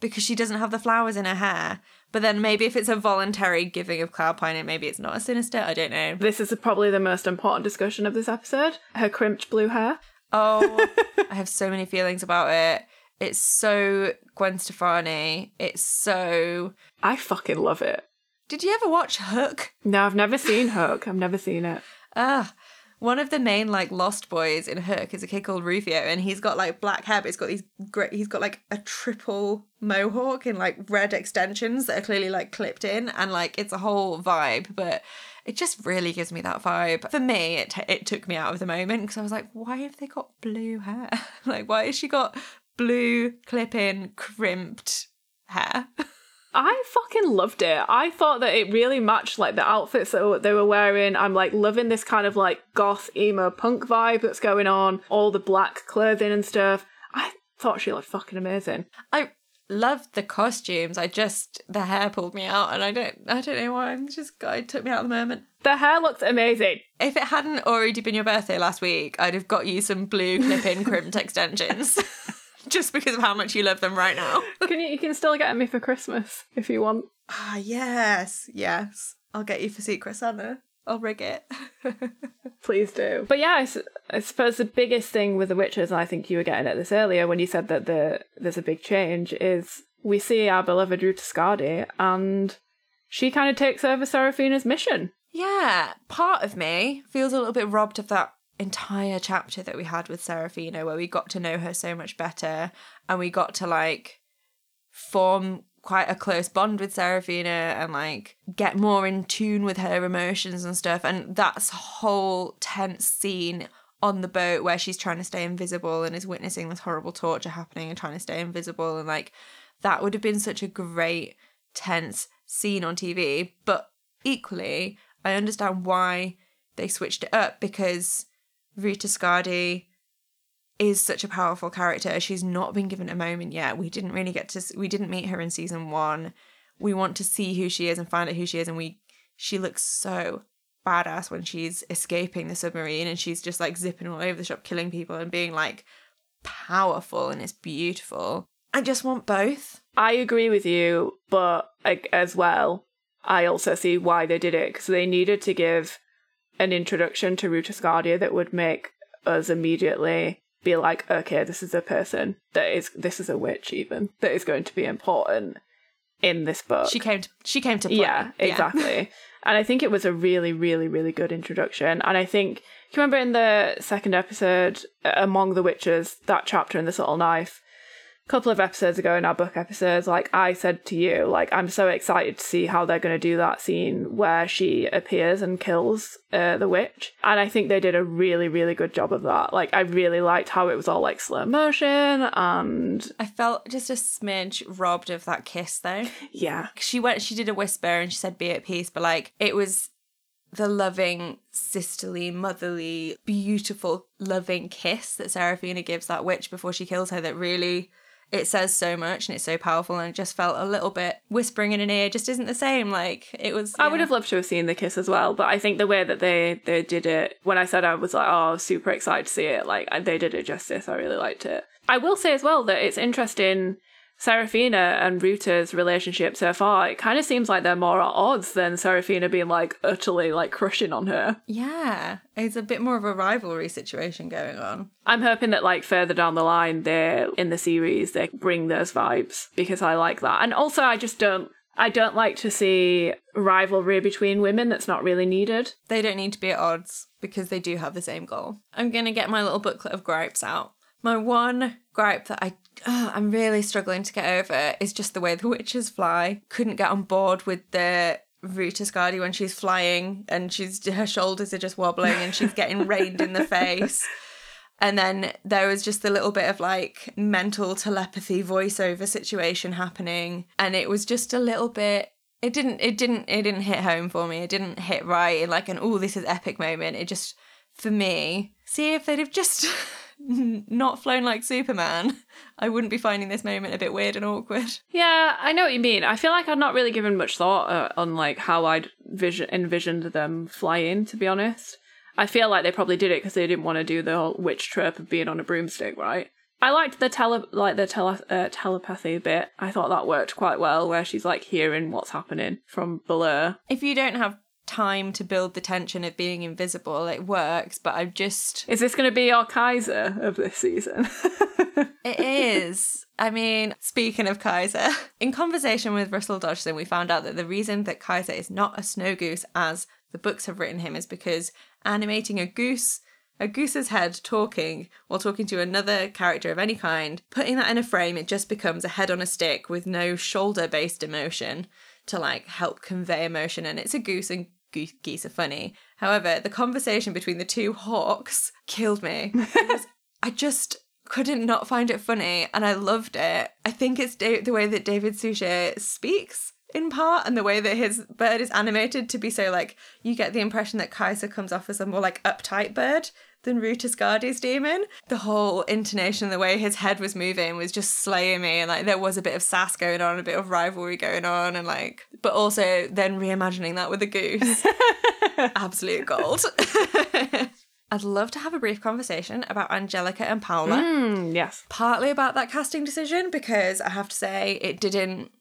Speaker 2: Because she doesn't have the flowers in her hair. But then maybe if it's a voluntary giving of cloud pine, maybe it's not as sinister. I don't know.
Speaker 1: This is probably the most important discussion of this episode. Her crimped blue hair.
Speaker 2: Oh, I have so many feelings about it. It's so Gwen Stefani. It's so.
Speaker 1: I fucking love it.
Speaker 2: Did you ever watch Hook?
Speaker 1: No, I've never seen Hook. I've never seen it.
Speaker 2: Ah, one of the main like lost boys in Hook is a kid called Rufio, and he's got like black hair, but he's got these great. He's got like a triple mohawk and like red extensions that are clearly like clipped in, and like it's a whole vibe. But it just really gives me that vibe. For me, it t- it took me out of the moment because I was like, why have they got blue hair? like, why has she got blue clip-in crimped hair.
Speaker 1: I fucking loved it. I thought that it really matched like the outfits that they were wearing. I'm like loving this kind of like goth emo punk vibe that's going on, all the black clothing and stuff. I thought she looked fucking amazing.
Speaker 2: I loved the costumes. I just the hair pulled me out, and I don't I don't know why. It's just it took me out of the moment.
Speaker 1: The hair looks amazing.
Speaker 2: If it hadn't already been your birthday last week, I'd have got you some blue clip-in crimped extensions. just because of how much you love them right now.
Speaker 1: can you you can still get me for Christmas if you want.
Speaker 2: Ah, yes, yes. I'll get you for Secret Santa. I'll rig it.
Speaker 1: Please do. But yeah, I suppose the biggest thing with the witches, and I think you were getting at this earlier when you said that the there's a big change, is we see our beloved Ruta Skadi, and she kind of takes over Serafina's mission.
Speaker 2: yeah, part of me feels a little bit robbed of that entire chapter that we had with Serafina where we got to know her so much better and we got to like form quite a close bond with Serafina and like get more in tune with her emotions and stuff. And that's whole tense scene on the boat where she's trying to stay invisible and is witnessing this horrible torture happening and trying to stay invisible. And like that would have been such a great tense scene on TV but equally I understand why they switched it up because Ruta Skadi is such a powerful character. She's not been given a moment yet. We didn't really get to we didn't meet her in season 1. We want to see who she is and find out who she is and we she looks so badass when she's escaping the submarine and she's just like zipping all over the shop killing people and being like powerful and it's beautiful. I just want both.
Speaker 1: I agree with you, but like, as well, I also see why they did it because they needed to give an introduction to Scardia that would make us immediately be like, okay, this is a person that is this is a witch even that is going to be important in this book.
Speaker 2: She came to she came to play.
Speaker 1: Yeah, exactly. and I think it was a really, really, really good introduction. And I think, you remember in the second episode, uh, Among the Witches, that chapter in the Subtle Knife, couple of episodes ago in our book episodes, like I said to you, like I'm so excited to see how they're going to do that scene where she appears and kills uh, the witch. And I think they did a really, really good job of that. Like I really liked how it was all like slow motion and
Speaker 2: I felt just a smidge robbed of that kiss though.
Speaker 1: yeah,
Speaker 2: she went she did a whisper and she said be at peace but like it was the loving sisterly motherly beautiful loving kiss that Serafina gives that witch before she kills her that really it says so much and it's so powerful and it just felt a little bit whispering in an ear just isn't the same like it was
Speaker 1: I would have loved to have seen the kiss as well, but I think the way that they they did it, when I said I was like, oh, super excited to see it, like they did it justice. I really liked it. I will say as well that it's interesting. Serafina and Ruta's relationship so far, it kind of seems like they're more at odds than Serafina being like utterly like crushing on her.
Speaker 2: yeah it's a bit more of a rivalry situation going on
Speaker 1: I'm hoping that like further down the line, they're in the series they bring those vibes because I like that, and also I just don't. I don't like to see rivalry between women that's not really needed.
Speaker 2: they don't need to be at odds because they do have the same goal. I'm going to get my little booklet of gripes out. My one gripe that I ugh, I'm really struggling to get over is just the way the witches fly. Couldn't get on board with the Ruta Skadi when she's flying and she's her shoulders are just wobbling and she's getting rained in the face. And then there was just a little bit of like mental telepathy voiceover situation happening. And it was just a little bit it didn't it didn't it didn't hit home for me. It didn't hit right in like an oh this is epic moment. It just for me, see if they'd have just not flown like Superman, I wouldn't be finding this moment a bit weird and awkward.
Speaker 1: Yeah, I know what you mean. I feel like I'd not really given much thought uh, on like how I'd vision envisioned them flying. To be honest, I feel like they probably did it because they didn't want to do the whole witch trope of being on a broomstick, right? I liked the tele like the tele uh, telepathy bit. I thought that worked quite well, where she's like hearing what's happening from below.
Speaker 2: If you don't have time to build the tension of being invisible, it works, but I just
Speaker 1: Is this going to be our Kaisa of this season?
Speaker 2: It is. I mean, speaking of Kaisa, in conversation with Russell Dodgson, we found out that the reason that Kaisa is not a snow goose as the books have written him is because animating a goose, a goose's head talking while talking to another character of any kind, putting that in a frame, it just becomes a head on a stick with no shoulder based emotion to like help convey emotion. And it's a goose and geese are funny. However, the conversation between the two hawks killed me. Was- I just couldn't not find it funny and I loved it. I think it's da- the way that David Suchet speaks in part and the way that his bird is animated to be so like you get the impression that Kaisa comes off as a more like uptight bird than Ruta Skadi's demon. The whole intonation, the way his head was moving was just slaying me and like there was a bit of sass going on, a bit of rivalry going on and like but also then reimagining that with a goose. Absolute gold. I'd love to have a brief conversation about Angelica and Paolo.
Speaker 1: Mm, yes.
Speaker 2: Partly about that casting decision because I have to say it didn't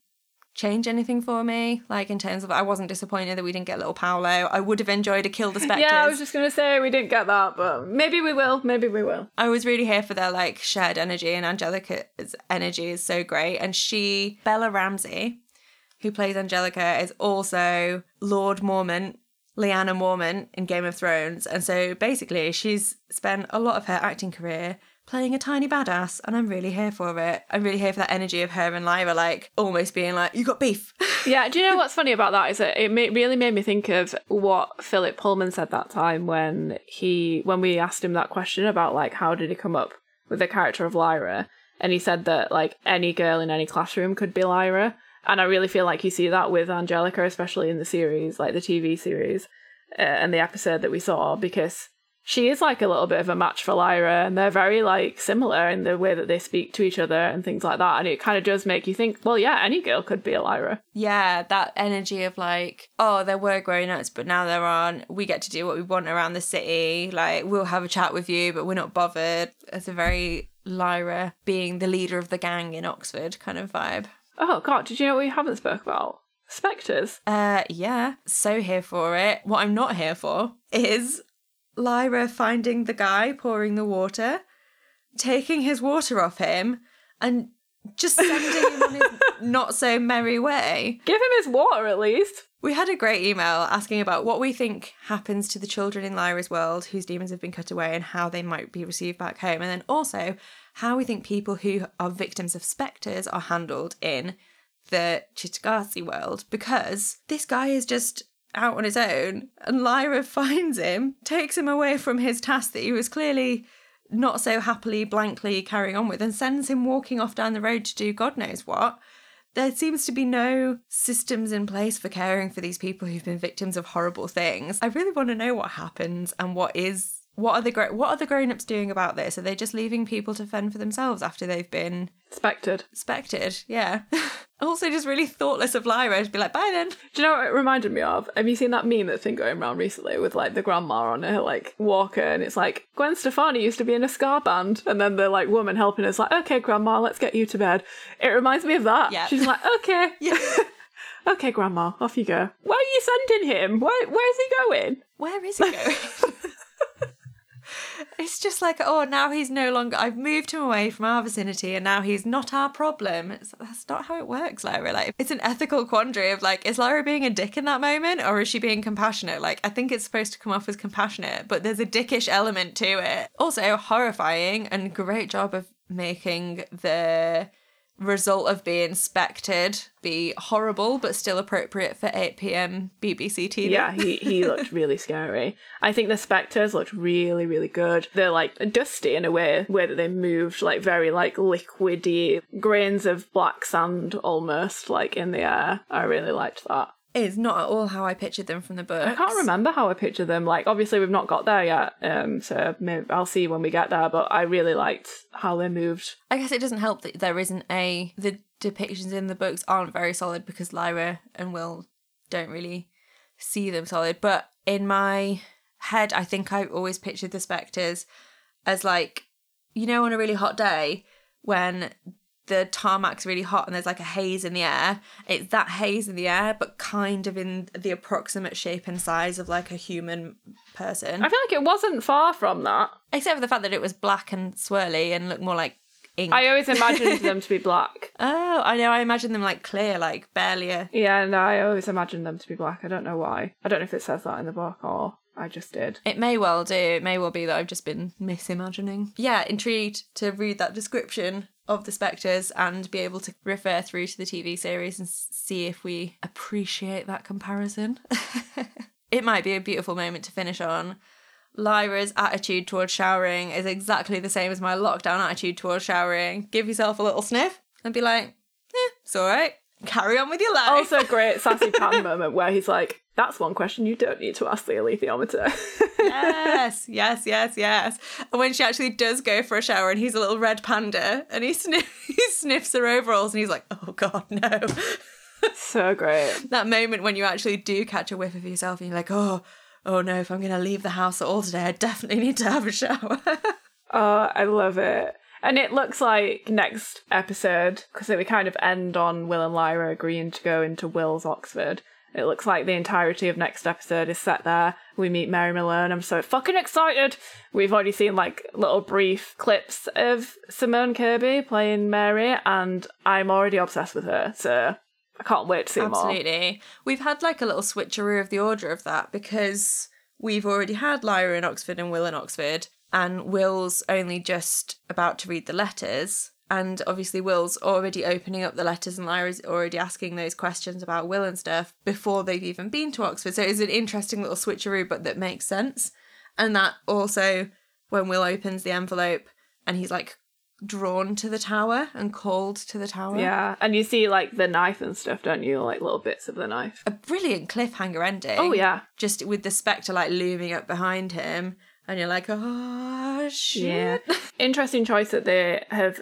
Speaker 2: change anything for me. Like in terms of, I wasn't disappointed that we didn't get little Paolo. I would have enjoyed a Kill the Spectres.
Speaker 1: Yeah, I was just gonna say we didn't get that, but maybe we will. Maybe we will.
Speaker 2: I was really here for their like shared energy, and Angelica's energy is so great. And she, Bella Ramsey, who plays Angelica, is also Lord Mormont, Lyanna Mormont in Game of Thrones. And so basically, she's spent a lot of her acting career playing a tiny badass, and I'm really here for it. I'm really here for that energy of her and Lyra, like almost being like, "You got beef."
Speaker 1: Yeah, do you know what's funny about that is that it really made me think of what Philip Pullman said that time when he when we asked him that question about like how did he come up with the character of Lyra, and he said that like any girl in any classroom could be Lyra, and I really feel like you see that with Angelica, especially in the series, like the TV series uh, and the episode that we saw, because she is like a little bit of a match for Lyra, and they're very like similar in the way that they speak to each other and things like that. And it kind of does make you think, well, yeah, any girl could be a Lyra.
Speaker 2: Yeah, that energy of like, oh, there were grown ups, but now there aren't. We get to do what we want around the city. Like, we'll have a chat with you, but we're not bothered. It's a very Lyra being the leader of the gang in Oxford kind of vibe.
Speaker 1: Oh God, did you know what we haven't spoke about? Spectres.
Speaker 2: Uh, yeah, so here for it. What I'm not here for is Lyra finding the guy pouring the water, taking his water off him, and just sending him on his not so merry way.
Speaker 1: Give him his water at least.
Speaker 2: We had a great email asking about what we think happens to the children in Lyra's world whose demons have been cut away and how they might be received back home. And then also how we think people who are victims of spectres are handled in the Cittàgazze world. Because this guy is just out on his own and Lyra finds him, takes him away from his task that he was clearly not so happily, blankly carrying on with, and sends him walking off down the road to do God knows what there seems to be no systems in place for caring for these people who've been victims of horrible things. I really want to know what happens and what is what are the gro- what are the grown-ups doing about this? Are they just leaving people to fend for themselves after they've been
Speaker 1: Spected.
Speaker 2: spected? Yeah. also just really thoughtless of Lyra to be like, bye then.
Speaker 1: Do you know what it reminded me of? Have you seen that meme that's been going around recently with like the grandma on her like walker and it's like Gwen Stefani used to be in a ska band and then the like woman helping her is like, Okay, grandma, let's get you to bed. It reminds me of that.
Speaker 2: Yeah.
Speaker 1: She's like, Okay.
Speaker 2: Yeah.
Speaker 1: Okay, grandma, off you go. Where are you sending him? Where where's he going?
Speaker 2: Where is he going? It's just like, oh, now he's no longer. I've moved him away from our vicinity, and now he's not our problem. It's, that's not how it works, Lyra. Like, it's an ethical quandary of like, is Lyra being a dick in that moment, or is she being compassionate? Like, I think it's supposed to come off as compassionate, but there's a dickish element to it. Also, horrifying and great job of making the result of being spected be horrible but still appropriate for 8 p.m. BBC TV.
Speaker 1: Yeah, he, he looked really scary. I think the spectres looked really, really good. They're like dusty in a way, way that they moved like very like liquidy grains of black sand almost like in the air. I really liked that.
Speaker 2: It's not at all how I pictured them from the book.
Speaker 1: I can't remember how I pictured them. Like, obviously, we've not got there yet, um, so maybe I'll see when we get there. But I really liked how they moved.
Speaker 2: I guess it doesn't help that there isn't a the depictions in the books aren't very solid because Lyra and Will don't really see them solid. But in my head, I think I've always pictured the spectres as like, you know, on a really hot day when the tarmac's really hot and there's like a haze in the air. It's that haze in the air, but kind of in the approximate shape and size of like a human person.
Speaker 1: I feel like it wasn't far from that.
Speaker 2: Except for the fact that it was black and swirly and looked more like ink.
Speaker 1: I always imagined them to be black.
Speaker 2: Oh, I know. I imagine them like clear, like barely a.
Speaker 1: Yeah, no, I always imagined them to be black. I don't know why. I don't know if it says that in the book or I just did.
Speaker 2: It may well do. It may well be that I've just been misimagining. Yeah, intrigued to read that description of the spectres and be able to refer through to the TV series and see if we appreciate that comparison. it might be a beautiful moment to finish on. Lyra's attitude towards showering is exactly the same as my lockdown attitude towards showering. Give yourself a little sniff and be like, eh, it's all right. Carry on with your life.
Speaker 1: Also, a great sassy pan moment where he's like, "That's one question you don't need to ask the alethiometer."
Speaker 2: yes, yes, yes, yes. And when she actually does go for a shower and he's a little red panda and he, sniff- he sniffs her overalls and he's like, oh God, no.
Speaker 1: so great.
Speaker 2: that moment when you actually do catch a whiff of yourself and you're like, oh, oh no, if I'm going to leave the house at all today, I definitely need to have a shower.
Speaker 1: Oh, I love it. And it looks like next episode, because we kind of end on Will and Lyra agreeing to go into Will's Oxford. It looks like the entirety of next episode is set there. We meet Mary Malone. I'm so fucking excited. We've already seen like little brief clips of Simone Kirby playing Mary, and I'm already obsessed with her. So I can't wait to see more.
Speaker 2: Absolutely. We've had like a little switcheroo of the order of that because we've already had Lyra in Oxford and Will in Oxford, and Will's only just about to read the letters. And obviously, Will's already opening up the letters, and Lyra's already asking those questions about Will and stuff before they've even been to Oxford. So it's an interesting little switcheroo, but that makes sense. And that also, when Will opens the envelope and he's like drawn to the tower and called to the tower.
Speaker 1: Yeah, and you see like the knife and stuff, don't you? Like little bits of the knife.
Speaker 2: A brilliant cliffhanger ending.
Speaker 1: Oh yeah,
Speaker 2: Just with the spectre like looming up behind him, and you're like, oh shit.
Speaker 1: yeah. Interesting choice that they have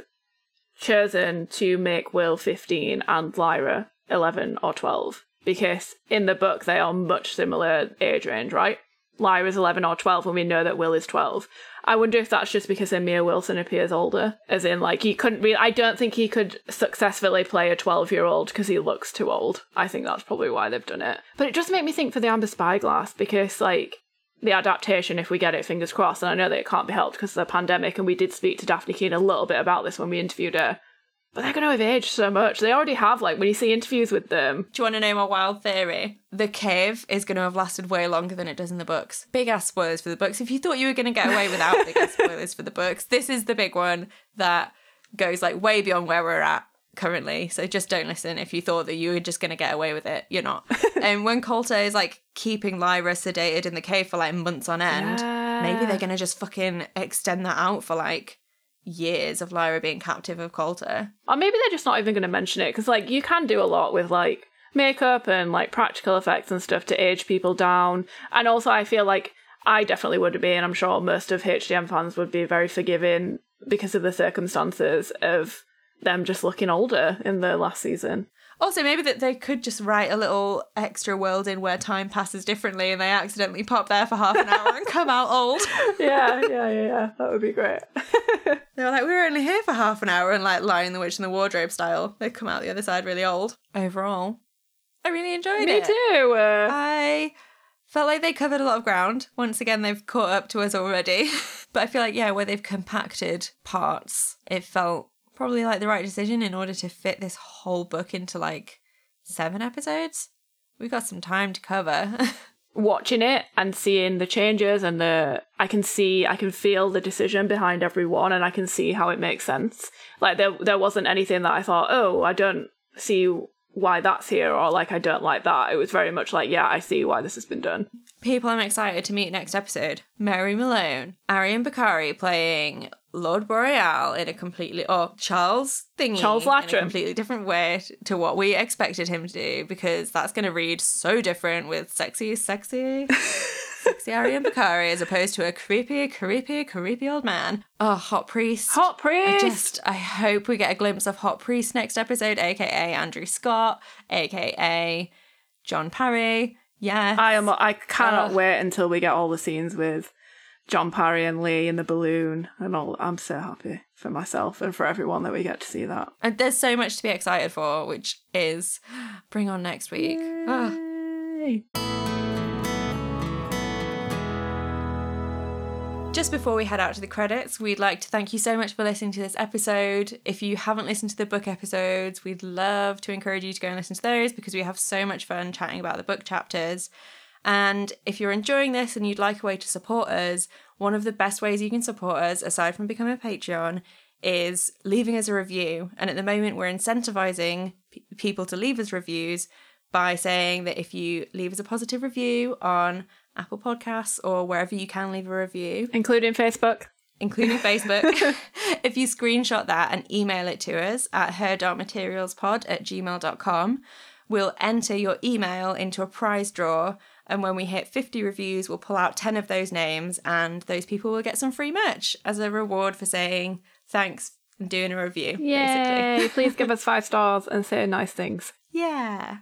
Speaker 1: chosen to make Will 15 and Lyra 11 or 12 because in the book they are much similar age range, right? Lyra's 11 or 12 and we know that Will is 12. I wonder if that's just because Amir Wilson appears older, as in like he couldn't be I don't think he could successfully play a 12-year-old because he looks too old. I think that's probably why they've done it. But it just made me think for the Amber Spyglass because like the adaptation, if we get it, fingers crossed. And I know that it can't be helped because of the pandemic. And we did speak to Dafne Keen a little bit about this when we interviewed her. But they're going to have aged so much. They already have, like, when you see interviews with them.
Speaker 2: Do you want to know my wild theory? The cave is going to have lasted way longer than it does in the books. Big ass spoilers for the books. If you thought you were going to get away without big ass spoilers for the books, this is the big one that goes like way beyond where we're at currently. So just don't listen if you thought that you were just going to get away with it. You're not. and when Coulter is like keeping Lyra sedated in the cave for like months on end, maybe they're going to just fucking extend that out for like years of Lyra being captive of Coulter.
Speaker 1: Or maybe they're just not even going to mention it because, like, you can do a lot with, like, makeup and, like, practical effects and stuff to age people down. And also, I feel like I definitely would be, and I'm sure most of HDM fans would be very forgiving because of the circumstances of them just looking older in the last season.
Speaker 2: Also, maybe that they could just write a little extra world in where time passes differently and they accidentally pop there for half an hour and come out old.
Speaker 1: yeah, yeah, yeah, yeah. That would be great.
Speaker 2: They were like, we were only here for half an hour and like Lion the Witch in the Wardrobe style. They come out the other side really old. Overall, I really enjoyed
Speaker 1: Me
Speaker 2: it.
Speaker 1: Me too. Uh,
Speaker 2: I felt like they covered a lot of ground. Once again, they've caught up to us already. but I feel like, yeah, where they've compacted parts, it felt probably like the right decision in order to fit this whole book into like seven episodes. We've got some time to cover.
Speaker 1: watching it and seeing the changes and the I can see I can feel the decision behind every one and I can see how it makes sense. Like there there wasn't anything that I thought, "Oh, I don't see why that's here," or like I don't like that. It was very much like, "Yeah, I see why this has been done."
Speaker 2: People I'm excited to meet next episode. Mary Malone, Ariyon Bakare playing Lord Boreal in a completely or Charles Thingy
Speaker 1: Charles
Speaker 2: in a completely different way to what we expected him to do because that's going to read so different with sexy, sexy, sexy Ariyon Bakare as opposed to a creepy, creepy, creepy old man. Oh, hot priest.
Speaker 1: Hot priest.
Speaker 2: I just I hope we get a glimpse of Hot Priest next episode, aka Andrew Scott, aka John Parry. Yeah.
Speaker 1: I am I cannot
Speaker 2: Ugh.
Speaker 1: wait until we get all the scenes with John Parry and Lee in the balloon and all I'm so happy for myself and for everyone that we get to see that.
Speaker 2: And there's so much to be excited for, which is bring on next week. Ah. Just before we head out to the credits, we'd like to thank you so much for listening to this episode. If you haven't listened to the book episodes, we'd love to encourage you to go and listen to those because we have so much fun chatting about the book chapters. And if you're enjoying this and you'd like a way to support us, one of the best ways you can support us, aside from becoming a Patreon, is leaving us a review. And at the moment, we're incentivizing p- people to leave us reviews by saying that if you leave us a positive review on Apple Podcasts or wherever you can leave a review,
Speaker 1: Including Facebook.
Speaker 2: including Facebook. if you screenshot that and email it to us at herdarkmaterialspod at gmail.com, we'll enter your email into a prize draw. And when we hit 50 reviews, we'll pull out 10 of those names, and those people will get some free merch as a reward for saying thanks and doing a review. Basically.
Speaker 1: Yay! Please give us five stars and say nice things.
Speaker 2: Yeah.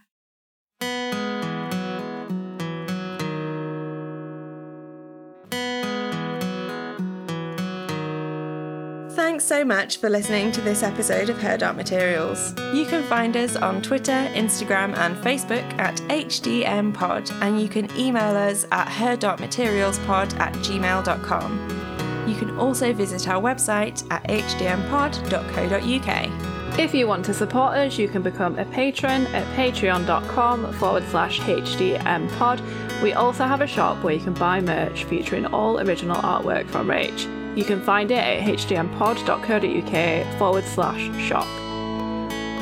Speaker 2: Thanks so much for listening to this episode of Her Dark Materials. You can find us on Twitter, Instagram, and Facebook at HDMPod, and you can email us at herdarkmaterialspod at gmail.com. You can also visit our website at hdmpod.co.uk.
Speaker 1: If you want to support us, you can become a patron at patreon.com forward slash HDMpod. We also have a shop where you can buy merch featuring all original artwork from Rach. You can find it at hdmpod.co.uk forward slash shop.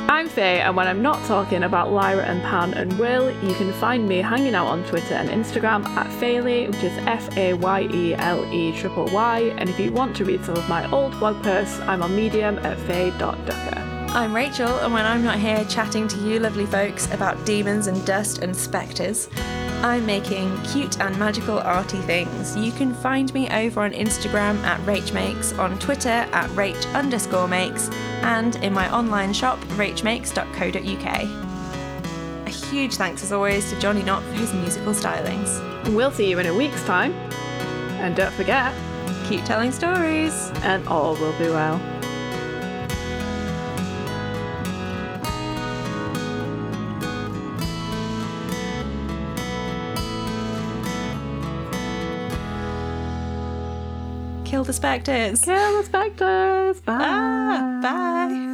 Speaker 1: I'm Faye, and when I'm not talking about Lyra and Pan and Will, you can find me hanging out on Twitter and Instagram at Fayley, which is F A Y E L E triple Y. And if you want to read some of my old blog posts, I'm on Medium at faye.ducker.
Speaker 2: I'm Rachel, and when I'm not here chatting to you lovely folks about demons and dust and spectres, I'm making cute and magical arty things. You can find me over on Instagram at RachMakes, on Twitter at Rach underscore makes, and in my online shop, rachmakes.co.uk. A huge thanks as always to Johnny Knott for his musical stylings.
Speaker 1: We'll see you in a week's time. And don't forget,
Speaker 2: Keep telling stories!
Speaker 1: and all will be well.
Speaker 2: The spectres!
Speaker 1: Kill the spectres. Bye.
Speaker 2: Ah, bye!